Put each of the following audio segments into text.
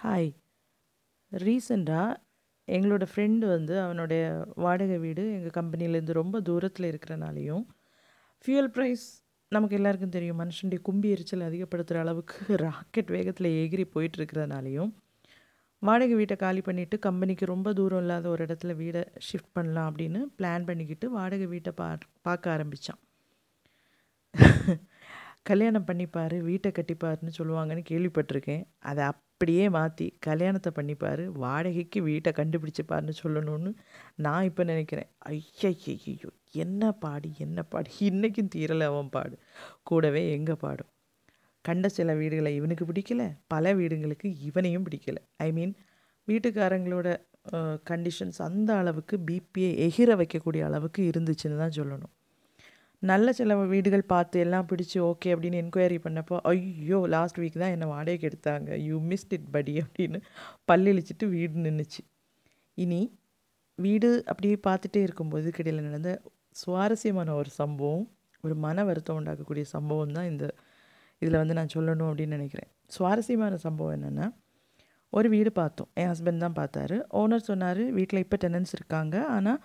Hi ரீசெண்டாக எங்களோட friend வந்து அவனுடைய வாடகை வீடு எங்கள் கம்பெனிலேருந்து ரொம்ப தூரத்தில் இருக்கிறனாலையும் ஃபியூயல் ப்ரைஸ் நமக்கு எல்லாருக்கும் தெரியும். மனுஷனுடைய கும்பி எரிச்சல் அதிகப்படுத்துகிற அளவுக்கு ராக்கெட் வேகத்தில் எகிரி போயிட்டுருக்கிறதுனாலையும் வாடகை வீட்டை காலி பண்ணிவிட்டு கம்பெனிக்கு ரொம்ப தூரம் இல்லாத ஒரு இடத்துல வீடை ஷிஃப்ட் பண்ணலாம் அப்படின்னு பிளான் பண்ணிக்கிட்டு வாடகை வீட்டை பா பார்க்க ஆரம்பித்தான் கல்யாணம் பண்ணிப்பார் வீட்டை கட்டிப்பாருன்னு சொல்லுவாங்கன்னு கேள்விப்பட்டிருக்கேன். அதை அப் அப்படியே மாற்றி கல்யாணத்தை பண்ணிப்பார். வாடகைக்கு வீட்டை கண்டுபிடிச்சிப்பாருன்னு சொல்லணும்னு நான் இப்போ நினைக்கிறேன். ஐயய்யோ என்ன பாடு என்ன பாடு. இன்றைக்கும் தீரலை அவன் பாடு. கூடவே எங்கே பாடும்? கண்ட சில வீடுகளை இவனுக்கு பிடிக்கல. பல வீடுங்களுக்கு இவனையும் பிடிக்கல. ஐ மீன் வீட்டுக்காரங்களோட கண்டிஷன்ஸ் அந்த அளவுக்கு பிபியை எகிர வைக்கக்கூடிய அளவுக்கு இருந்துச்சுன்னு தான் சொல்லணும். நல்ல சில வீடுகள் பார்த்து எல்லாம் பிடிச்சி ஓகே அப்படின்னு என்கொயரி பண்ணப்போ ஐயோ லாஸ்ட் வீக் தான் என்னை வாடகைக்கு எடுத்தாங்க. யூ மிஸ்ட் இட் படி அப்படின்னு பல்லிழிச்சிட்டு வீடு நின்றுச்சு இனி வீடு அப்படியே பார்த்துட்டே இருக்கும்போது கிடையில் நடந்த சுவாரஸ்யமான ஒரு சம்பவம் ஒரு மன வருத்தம் உண்டாக்கக்கூடிய சம்பவம் தான் இந்த இதில் வந்து நான் சொல்லணும் அப்படின்னு நினைக்கிறேன். சுவாரஸ்யமான சம்பவம் என்னென்னா ஒரு வீடு பார்த்தோம். என் ஹஸ்பண்ட் தான் பார்த்தாரு. ஓனர் சொன்னார் வீட்டில் இப்போ டெனன்ஸ் இருக்காங்க. ஆனால்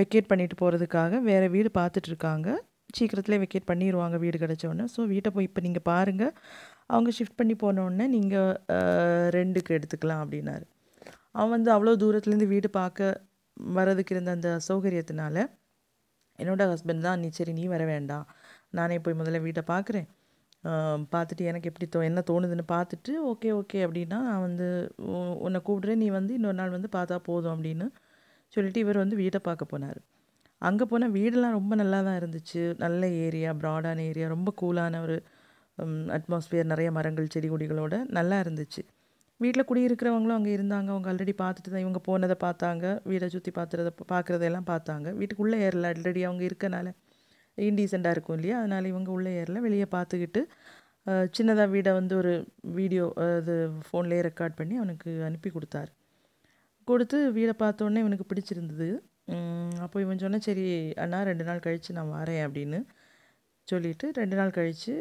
வெக்கேட் பண்ணிட்டு போகிறதுக்காக வேறு வீடு பார்த்துட்ருக்காங்க சீக்கிரத்துலேயே வெக்கேட் பண்ணிடுவாங்க வீடு கிடச்சோடனே ஸோ வீட்டை போய் இப்போ நீங்கள் பாருங்கள் அவங்க ஷிஃப்ட் பண்ணி போனோடனே நீங்கள் ரெண்டுக்கு எடுத்துக்கலாம் அப்படின்னாரு. அவன் வந்து அவ்வளோ தூரத்துலேருந்து வீடு பார்க்க வர்றதுக்கு இருந்த அந்த அசௌகரியத்தினால என்னோடய ஹஸ்பண்ட் தான் நீ சரி நீ வர வேண்டாம். நானே போய் முதல்ல வீட்டை பார்க்குறேன். பார்த்துட்டு எனக்கு எப்படி தோ என்ன தோணுதுன்னு பார்த்துட்டு ஓகே ஓகே அப்படின்னா நான் வந்து உன்னை கூப்பிட்றேன். நீ வந்து இன்னொரு நாள் வந்து பார்த்தா போதும் அப்படின்னு சொல்லிவிட்டு இவர் வந்து வீட்டை பார்க்க போனார். அங்கே போனால் வீடெல்லாம் ரொம்ப நல்லா தான் இருந்துச்சு. நல்ல ஏரியா ப்ராடான ஏரியா ரொம்ப கூலான ஒரு அட்மாஸ்பியர் நிறைய மரங்கள் செடி கொடிகளோட நல்லா இருந்துச்சு. வீட்டில் குடியிருக்கிறவங்களும் அங்கே இருந்தாங்க. அவங்க ஆல்ரெடி பார்த்துட்டு தான் இவங்க போனதை பார்த்தாங்க. வீடை சுற்றி பார்த்துறத பார்க்குறதெல்லாம் பார்த்தாங்க. வீட்டுக்குள்ளே ஏறல ஆல்ரெடி அவங்க இருக்கனால இன்டீசெண்டாக இருக்கும் இல்லையா? அதனால் இவங்க உள்ளே ஏறல வெளியே பார்த்துக்கிட்டு சின்னதாக வீடை வந்து ஒரு வீடியோ அது ஃபோன்லேயே ரெக்கார்ட் பண்ணி அவனுக்கு அனுப்பி கொடுத்தாரு. கொடுத்து வீடை பார்த்தோன்னே இவனுக்கு பிடிச்சிருந்தது. அப்போ இவன் சொன்னால் சரி அண்ணா ரெண்டு நாள் கழித்து நான் வரேன் அப்படின்னு சொல்லிவிட்டு ரெண்டு நாள் கழித்து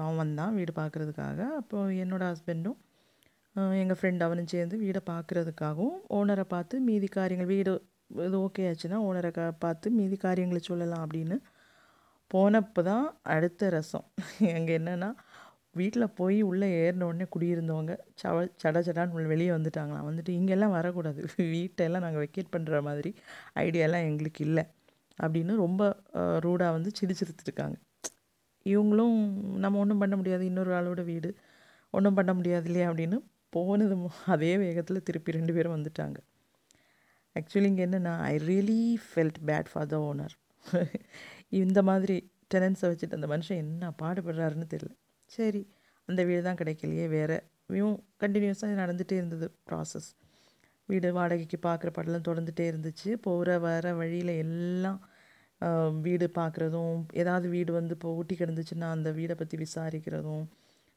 அவன் வந்தான் வீடு பார்க்குறதுக்காக அப்போது என்னோடய ஹஸ்பண்டும் எங்கள் ஃப்ரெண்ட் அவனும் சேர்ந்து வீடை பார்க்குறதுக்காகவும் ஓனரை பார்த்து மீதி காரியங்கள் வீடு இது ஓகே ஆச்சுன்னா ஓனரை க பார்த்து மீதி காரியங்களை சொல்லலாம் அப்படின்னு போனப்போ தான் அடுத்த ரசம். அங்கே என்னென்னா வீட்டில் போய் உள்ளே ஏறின உடனே குடியிருந்தவங்க சவ சட சடான்னு வெளியே வந்துட்டாங்களாம். வந்துட்டு இங்கெல்லாம் வரக்கூடாது. வீட்டெல்லாம் நாங்கள் வெக்கேட் பண்ணுற மாதிரி ஐடியாலாம் எங்களுக்கு இல்லை. அப்படின்னு ரொம்ப ரூடாக வந்து சிரிச்சிருத்துருக்காங்க. இவங்களும் நம்ம ஒன்றும் பண்ண முடியாது. இன்னொரு ஆளோட வீடு. ஒன்றும் பண்ண முடியாது இல்லையா? அப்படின்னு போனது அதே வேகத்தில் திருப்பி ரெண்டு பேரும் வந்துட்டாங்க. ஆக்சுவலி இங்கே என்னென்னா I really felt bad for the owner இந்த மாதிரி டெனன்ஸை வச்சுட்டு அந்த மனுஷன் என்ன பாடுபடுறாருன்னு தெரியல. சரி அந்த வீடு தான் கிடைக்கலையே வேறு. இவன் கண்டினியூஸாக நடந்துகிட்டே இருந்தது ப்ராசஸ் வீடு வாடகைக்கு பார்க்குற படலாம் தொடர்ந்துகிட்டே இருந்துச்சு. போகிற வர வழியில் எல்லாம் வீடு பார்க்குறதும் ஏதாவது வீடு வந்து இப்போ ஊட்டி கிடந்துச்சுன்னா அந்த வீடை பற்றி விசாரிக்கிறதும்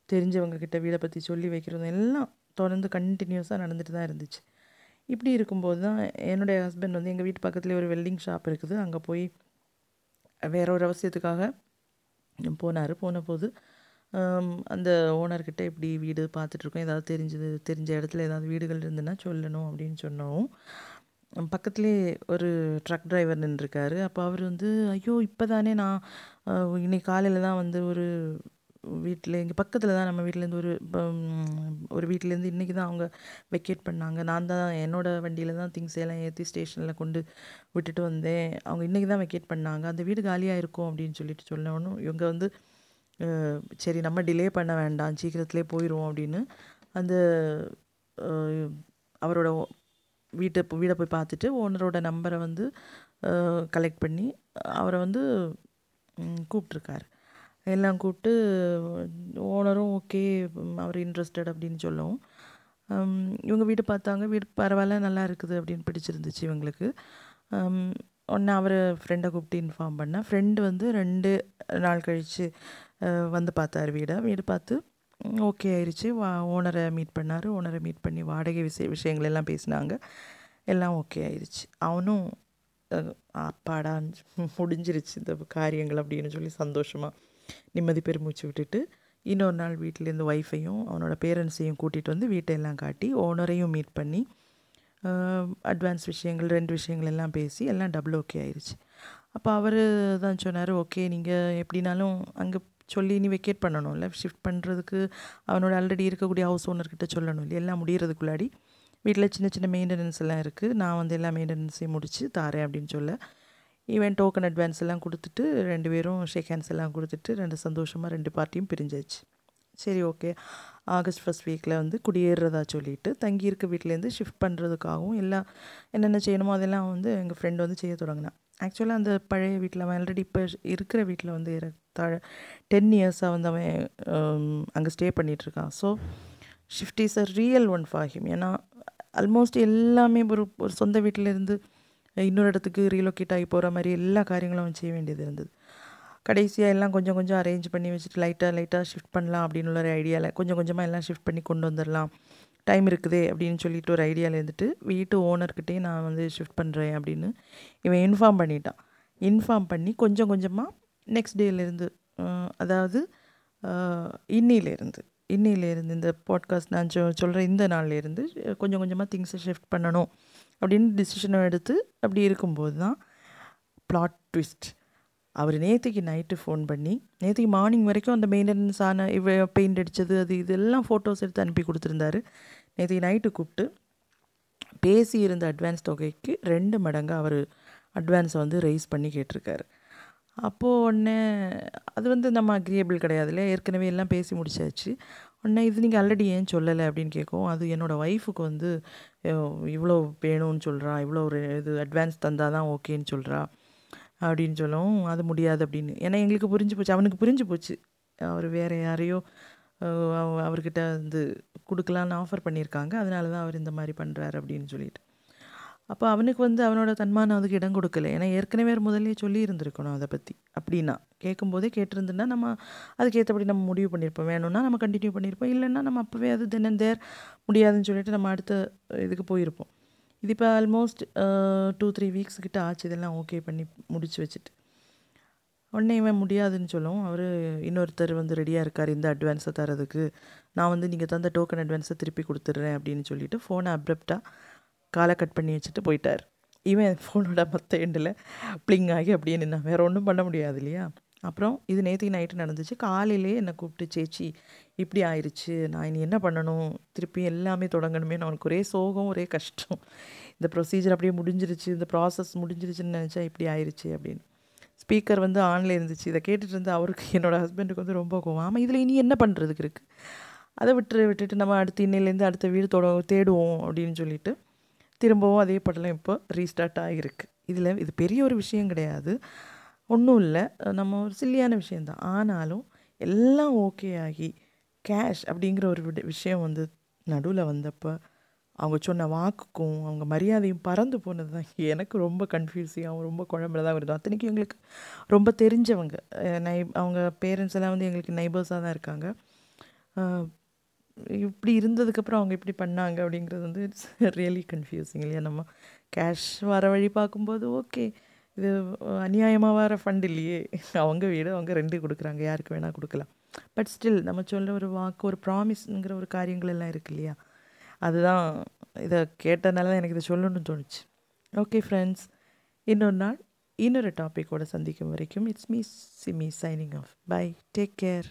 தெரிஞ்சவங்கக்கிட்ட வீடை பற்றி சொல்லி வைக்கிறதும் எல்லாம் தொடர்ந்து கண்டினியூஸாக நடந்துட்டு தான் இருந்துச்சு. இப்படி இருக்கும்போது தான் என்னுடைய ஹஸ்பண்ட் வந்து எங்கள் வீட்டு பக்கத்துலேயே ஒரு வெல்டிங் ஷாப் இருக்குது. அங்கே போய் வேற ஒரு அவசியத்துக்காக போனார். போன போது அந்த ஓனர்கிட்ட இப்படி வீடு பார்த்துட்ருக்கோம் ஏதாவது தெரிஞ்சது தெரிஞ்ச இடத்துல ஏதாவது வீடுகள் இருந்துன்னா சொல்லணும் அப்படின்னு சொன்னோம். பக்கத்துலேயே ஒரு ட்ரக் டிரைவர் நின்றுருக்காரு. அப்போ அவர் வந்து ஐயோ இப்போ தானே நான் இன்னைக்கு காலையில் தான் வந்து ஒரு வீட்டில் இங்கே பக்கத்தில் தான் நம்ம வீட்டிலேருந்து ஒரு ஒரு வீட்டிலேருந்து இன்றைக்கி தான் அவங்க வெக்கேட் பண்ணாங்க. நான் தான் என்னோடய வண்டியில் தான் திங்ஸ் எல்லாம் ஏற்றி ஸ்டேஷனில் கொண்டு விட்டுட்டு வந்தேன். அவங்க இன்றைக்கி தான் வெக்கேட் பண்ணாங்க. அந்த வீடு காலியாக இருக்கும் அப்படின்னு சொல்லிட்டு சொல்லணும் இவங்க வந்து சரி நம்ம டிலே பண்ண வேண்டாம் சீக்கிரத்துலேயே போயிடுவோம் அப்படின்னு அந்த அவரோட வீட்டை வீடை போய் பார்த்துட்டு ஓனரோட நம்பரை வந்து கலெக்ட் பண்ணி அவரை வந்து கூப்பிட்ருக்காரு எல்லாம் கூப்பிட்டு ஓனரும் ஓகே அவர் இன்ட்ரெஸ்டட் அப்படின்னு சொல்லவும் இவங்க வீடு பார்த்தாங்க வீடு பரவாயில்ல நல்லா இருக்குது அப்படின்னு பிடிச்சிருந்துச்சு இவங்களுக்கு. ஒன்று அவர் ஃப்ரெண்டை கூப்பிட்டு இன்ஃபார்ம் பண்ணேன் ஃப்ரெண்டு வந்து ரெண்டு நாள் கழித்து வந்து பார்த்தார் வீடை. வீடு பார்த்து ஓகே ஆயிடுச்சு வா ஓனரை மீட் பண்ணார். ஓனரை மீட் பண்ணி வாடகை விஷய விஷயங்கள் எல்லாம் பேசினாங்க. எல்லாம் ஓகே ஆயிடுச்சு அவனும் அப்பாடா முடிஞ்சிருச்சு இந்த காரியங்கள் அப்படின்னு சொல்லி சந்தோஷமாக நிம்மதி பெருமூச்சு விட்டுட்டு இன்னொரு நாள் வீட்டிலேருந்து ஒய்ஃபையும் அவனோட பேரண்ட்ஸையும் கூட்டிகிட்டு வந்து வீட்டையெல்லாம் காட்டி ஓனரையும் மீட் பண்ணி அட்வான்ஸ் விஷயங்கள் ரெண்டு விஷயங்கள் எல்லாம் பேசி எல்லாம் டபுள் ஓகே ஆயிடுச்சு அப்போ அவர் தான் சொன்னார் ஓகே நீங்கள் எப்படினாலும் அங்கே சொல்லி நீ வெக்கேட் பண்ணணும்ல ஷிஃப்ட் பண்ணுறதுக்கு அவனோட ஆல்ரெடி இருக்கக்கூடிய ஹவுஸ் ஓனர்கிட்ட சொல்லணும் இல்லை எல்லாம் முடிகிறதுக்குள்ளாடி வீட்டில் சின்ன சின்ன மெயின்டெனன்ஸ் எல்லாம் இருக்குது நான் வந்து எல்லா மெயின்டெனன்ஸையும் முடித்து தாரேன் அப்படின்னு சொல்ல. ஈவன் டோக்கன் அட்வான்ஸ் எல்லாம் கொடுத்துட்டு ரெண்டு பேரும் ஷேக் ஹேண்ட்ஸ் எல்லாம் கொடுத்துட்டு ரெண்டு சந்தோஷமாக ரெண்டு பார்ட்டியும் பிரிஞ்சாச்சு. சரி ஓகே ஆகஸ்ட் ஃபஸ்ட் வீக்கில் வந்து குடியேறதா சொல்லிட்டு தங்கியிருக்க வீட்டிலேருந்து ஷிஃப்ட் பண்ணுறதுக்காகவும் எல்லாம் என்னென்ன செய்யணுமோ அதெல்லாம் வந்து எங்கள் ஃப்ரெண்ட் வந்து செய்ய தொடங்கினான் ஆக்சுவலாக அந்த பழைய வீட்டில் அவன் ஆல்ரெடி இப்போ இருக்கிற வீட்டில் வந்து தாழ டென் இயர்ஸாக வந்து அவன் அங்கே stay பண்ணிகிட்ருக்கான் so shift is a real one for him ஏன்னா ஆல்மோஸ்ட் எல்லாமே ஒரு ஒரு சொந்த வீட்டிலேருந்து இன்னொரு இடத்துக்கு ரீலொகேட் ஆகி போகிற மாதிரி எல்லா காரியங்களும் அவன் செய்ய வேண்டியது இருந்தது. கடைசியாக எல்லாம் கொஞ்சம் கொஞ்சம் அரேஞ்ச் பண்ணி வச்சுட்டு லைட்டாக லைட்டாக ஷிஃப்ட் பண்ணலாம் அப்படின்னு ஒரு ஐடியாவில் கொஞ்சம் கொஞ்சமாக எல்லாம் ஷிஃப்ட் பண்ணி கொண்டு வந்துடலாம் டைம் இருக்குதே அப்படின்னு சொல்லிட்டு ஒரு ஐடியாவில் இருந்துட்டு வீட்டு ஓனர்கிட்டே நான் வந்து ஷிஃப்ட் பண்ணுறேன் அப்படின்னு இவன் இன்ஃபார்ம் பண்ணிட்டான். இன்ஃபார்ம் பண்ணி கொஞ்சம் கொஞ்சமாக நெக்ஸ்ட் டேலேருந்து அதாவது இன்னிலேருந்து இன்னிலேருந்து இந்த பாட்காஸ்ட் நான் சொ சொல்கிற இந்த நாள்லேருந்து கொஞ்சம் கொஞ்சமாக திங்ஸை ஷிஃப்ட் பண்ணணும் அப்படின்னு டிசிஷனை எடுத்து அப்படி இருக்கும்போது தான் பிளாட் ட்விஸ்ட் அவர் நேற்றுக்கு நைட்டு ஃபோன் பண்ணி நேற்றுக்கு மார்னிங் வரைக்கும் அந்த மெயின்டெனன்ஸ் ஆன இவ பெயிண்ட் அடித்தது அது இதெல்லாம் ஃபோட்டோஸ் எடுத்து அனுப்பி கொடுத்துருந்தாரு. நேற்றுக்கு நைட்டு கூப்பிட்டு பேசி இருந்த அட்வான்ஸ் தொகைக்கு ரெண்டு மடங்கு அவர் அட்வான்ஸை வந்து ரைஸ் பண்ணி கேட்டிருக்காரு. அப்போது உடனே அது வந்து நம்ம அக்ரியபிள் கிடையாது இல்லையா ஏற்கனவே எல்லாம் பேசி முடிச்சாச்சு. உடனே இது நீங்கள் ஆல்ரெடி ஏன் சொல்லலை அப்படின்னு கேட்கும் அது என்னோடய ஒய்ஃபுக்கு வந்து இவ்வளோ வேணும்னு சொல்கிறா இவ்வளோ ஒரு இது அட்வான்ஸ் தந்தால் தான் ஓகேன்னு சொல்கிறா அப்படின்னு சொல்லவும் அது முடியாது அப்படின்னு. ஏன்னா எங்களுக்கு புரிஞ்சு போச்சு. அவனுக்கு புரிஞ்சு போச்சு. அவர் வேறு யாரையோ அவர்கிட்ட வந்து கொடுக்கலான்னு ஆஃபர் பண்ணியிருக்காங்க. அதனால தான் அவர் இந்த மாதிரி பண்ணுறாரு அப்படின்னு சொல்லிட்டு. அப்போ அவனுக்கு வந்து அவனோட தன்மானம் அதுக்கு இடம் கொடுக்கல. ஏன்னா ஏற்கனவே முதல்ல சொல்லி இருந்திருக்கணும் அதை பற்றி அப்படின்னா கேட்கும்போதே கேட்டிருந்துன்னா நம்ம அதுக்கேற்றபடி நம்ம முடிவு பண்ணியிருப்போம். வேணும்னா நம்ம கண்டினியூ பண்ணியிருப்போம். இல்லைன்னா நம்ம அப்போவே அது தென் தேர் முடியாதுன்னு சொல்லிட்டு நம்ம அடுத்த இதுக்கு போயிருப்போம். இது இப்போ ஆல்மோஸ்ட் டூ த்ரீ வீக்ஸ் கிட்ட ஆச்சு. இதெல்லாம் ஓகே பண்ணி முடிச்சு வச்சுட்டு. உடனே இவன் முடியாதுன்னு சொல்லவும் அவர் இன்னொருத்தர் வந்து ரெடியாக இருக்கார். இந்த அட்வான்ஸை தரதுக்கு நான் வந்து நீங்கள் தந்த டோக்கன் அட்வான்ஸை திருப்பி கொடுத்துட்றேன் அப்படின்னு சொல்லிட்டு ஃபோனை அப்ரப்டாக காலை கட் பண்ணி வச்சுட்டு போயிட்டார். இவன் ஃபோனோட மற்ற எண்டில் ப்ளிங் ஆகி அப்படியே நின்னான். வேறு ஒன்றும் பண்ண முடியாது இல்லையா? அப்புறம் இது நேற்றுக்கு நைட்டு நடந்துச்சு. காலையிலே என்னை கூப்பிட்டு சேச்சி இப்படி ஆயிடுச்சு நான் இனி என்ன பண்ணணும்? திருப்பி எல்லாமே தொடங்கணுமே. அவனுக்கு ஒரே சோகம் ஒரே கஷ்டம். இந்த ப்ரொசீஜர் அப்படியே முடிஞ்சிருச்சு இந்த ப்ராசஸ் முடிஞ்சிருச்சுன்னு நினச்சா இப்படி ஆயிடுச்சு அப்படின்னு. ஸ்பீக்கர் வந்து ஆனில் இருந்துச்சு. இதை கேட்டுட்டு இருந்து அவருக்கு என்னோடய ஹஸ்பண்டுக்கு வந்து ரொம்ப கோவம். ஆமாம் இதில் இனி என்ன பண்ணுறதுக்கு இருக்குது அதை விட்டு விட்டுட்டு நம்ம அடுத்த இன்னிலேருந்து அடுத்த வீடு தொட தேடுவோம் அப்படின்னு சொல்லிட்டு திரும்பவும் அதே படலாம் இப்போ ரீஸ்டார்ட் ஆகிருக்கு இதில் இது பெரிய ஒரு விஷயம் கிடையாது. ஒன்றும் இல்லை. நம்ம ஒரு சில்லியான விஷயந்தான் ஆனாலும் எல்லாம் ஓகே ஆகி கேஷ் அப்படிங்கிற ஒரு விஷயம் வந்து நடுவில் வந்தப்போ அவங்க சொன்ன வாக்குக்கும் அவங்க மரியாதையும் பறந்து போனது தான் எனக்கு ரொம்ப கன்ஃபியூஸிங்காகவும் ரொம்ப குழம்புல தான் வருது. அத்தனைக்கும் எங்களுக்கு ரொம்ப தெரிஞ்சவங்க. நை அவங்க பேரண்ட்ஸ் எல்லாம் வந்து எங்களுக்கு நைபர்ஸாக தான் இருக்காங்க. இப்படி இருந்ததுக்கப்புறம் அவங்க இப்படி பண்ணாங்க அப்படிங்கிறது வந்து இட்ஸ் ரியலி கன்ஃபியூசிங் இல்லையா? நம்ம கேஷ் வர வழி பார்க்கும்போது ஓகே இது அநியாயமாக வர ஃபண்ட் இல்லையே. அவங்க வீடு அவங்க ரெண்டு கொடுக்குறாங்க. யாருக்கு வேணால் கொடுக்கலாம். பட் ஸ்டில் நம்ம சொல்ல ஒரு வாக்கு ஒரு ப்ராமிஸ்ங்கிற ஒரு காரியங்கள் எல்லாம் இருக்கு இல்லையா? அதுதான் இதை கேட்டதுனால தான் எனக்கு இதை சொல்லணும்னு தோணுச்சு. ஓகே ஃப்ரெண்ட்ஸ் இன்னொரு நாள் இன்னொரு டாப்பிக்கோடு சந்திக்கும் வரைக்கும் it's me Simi signing off bye take care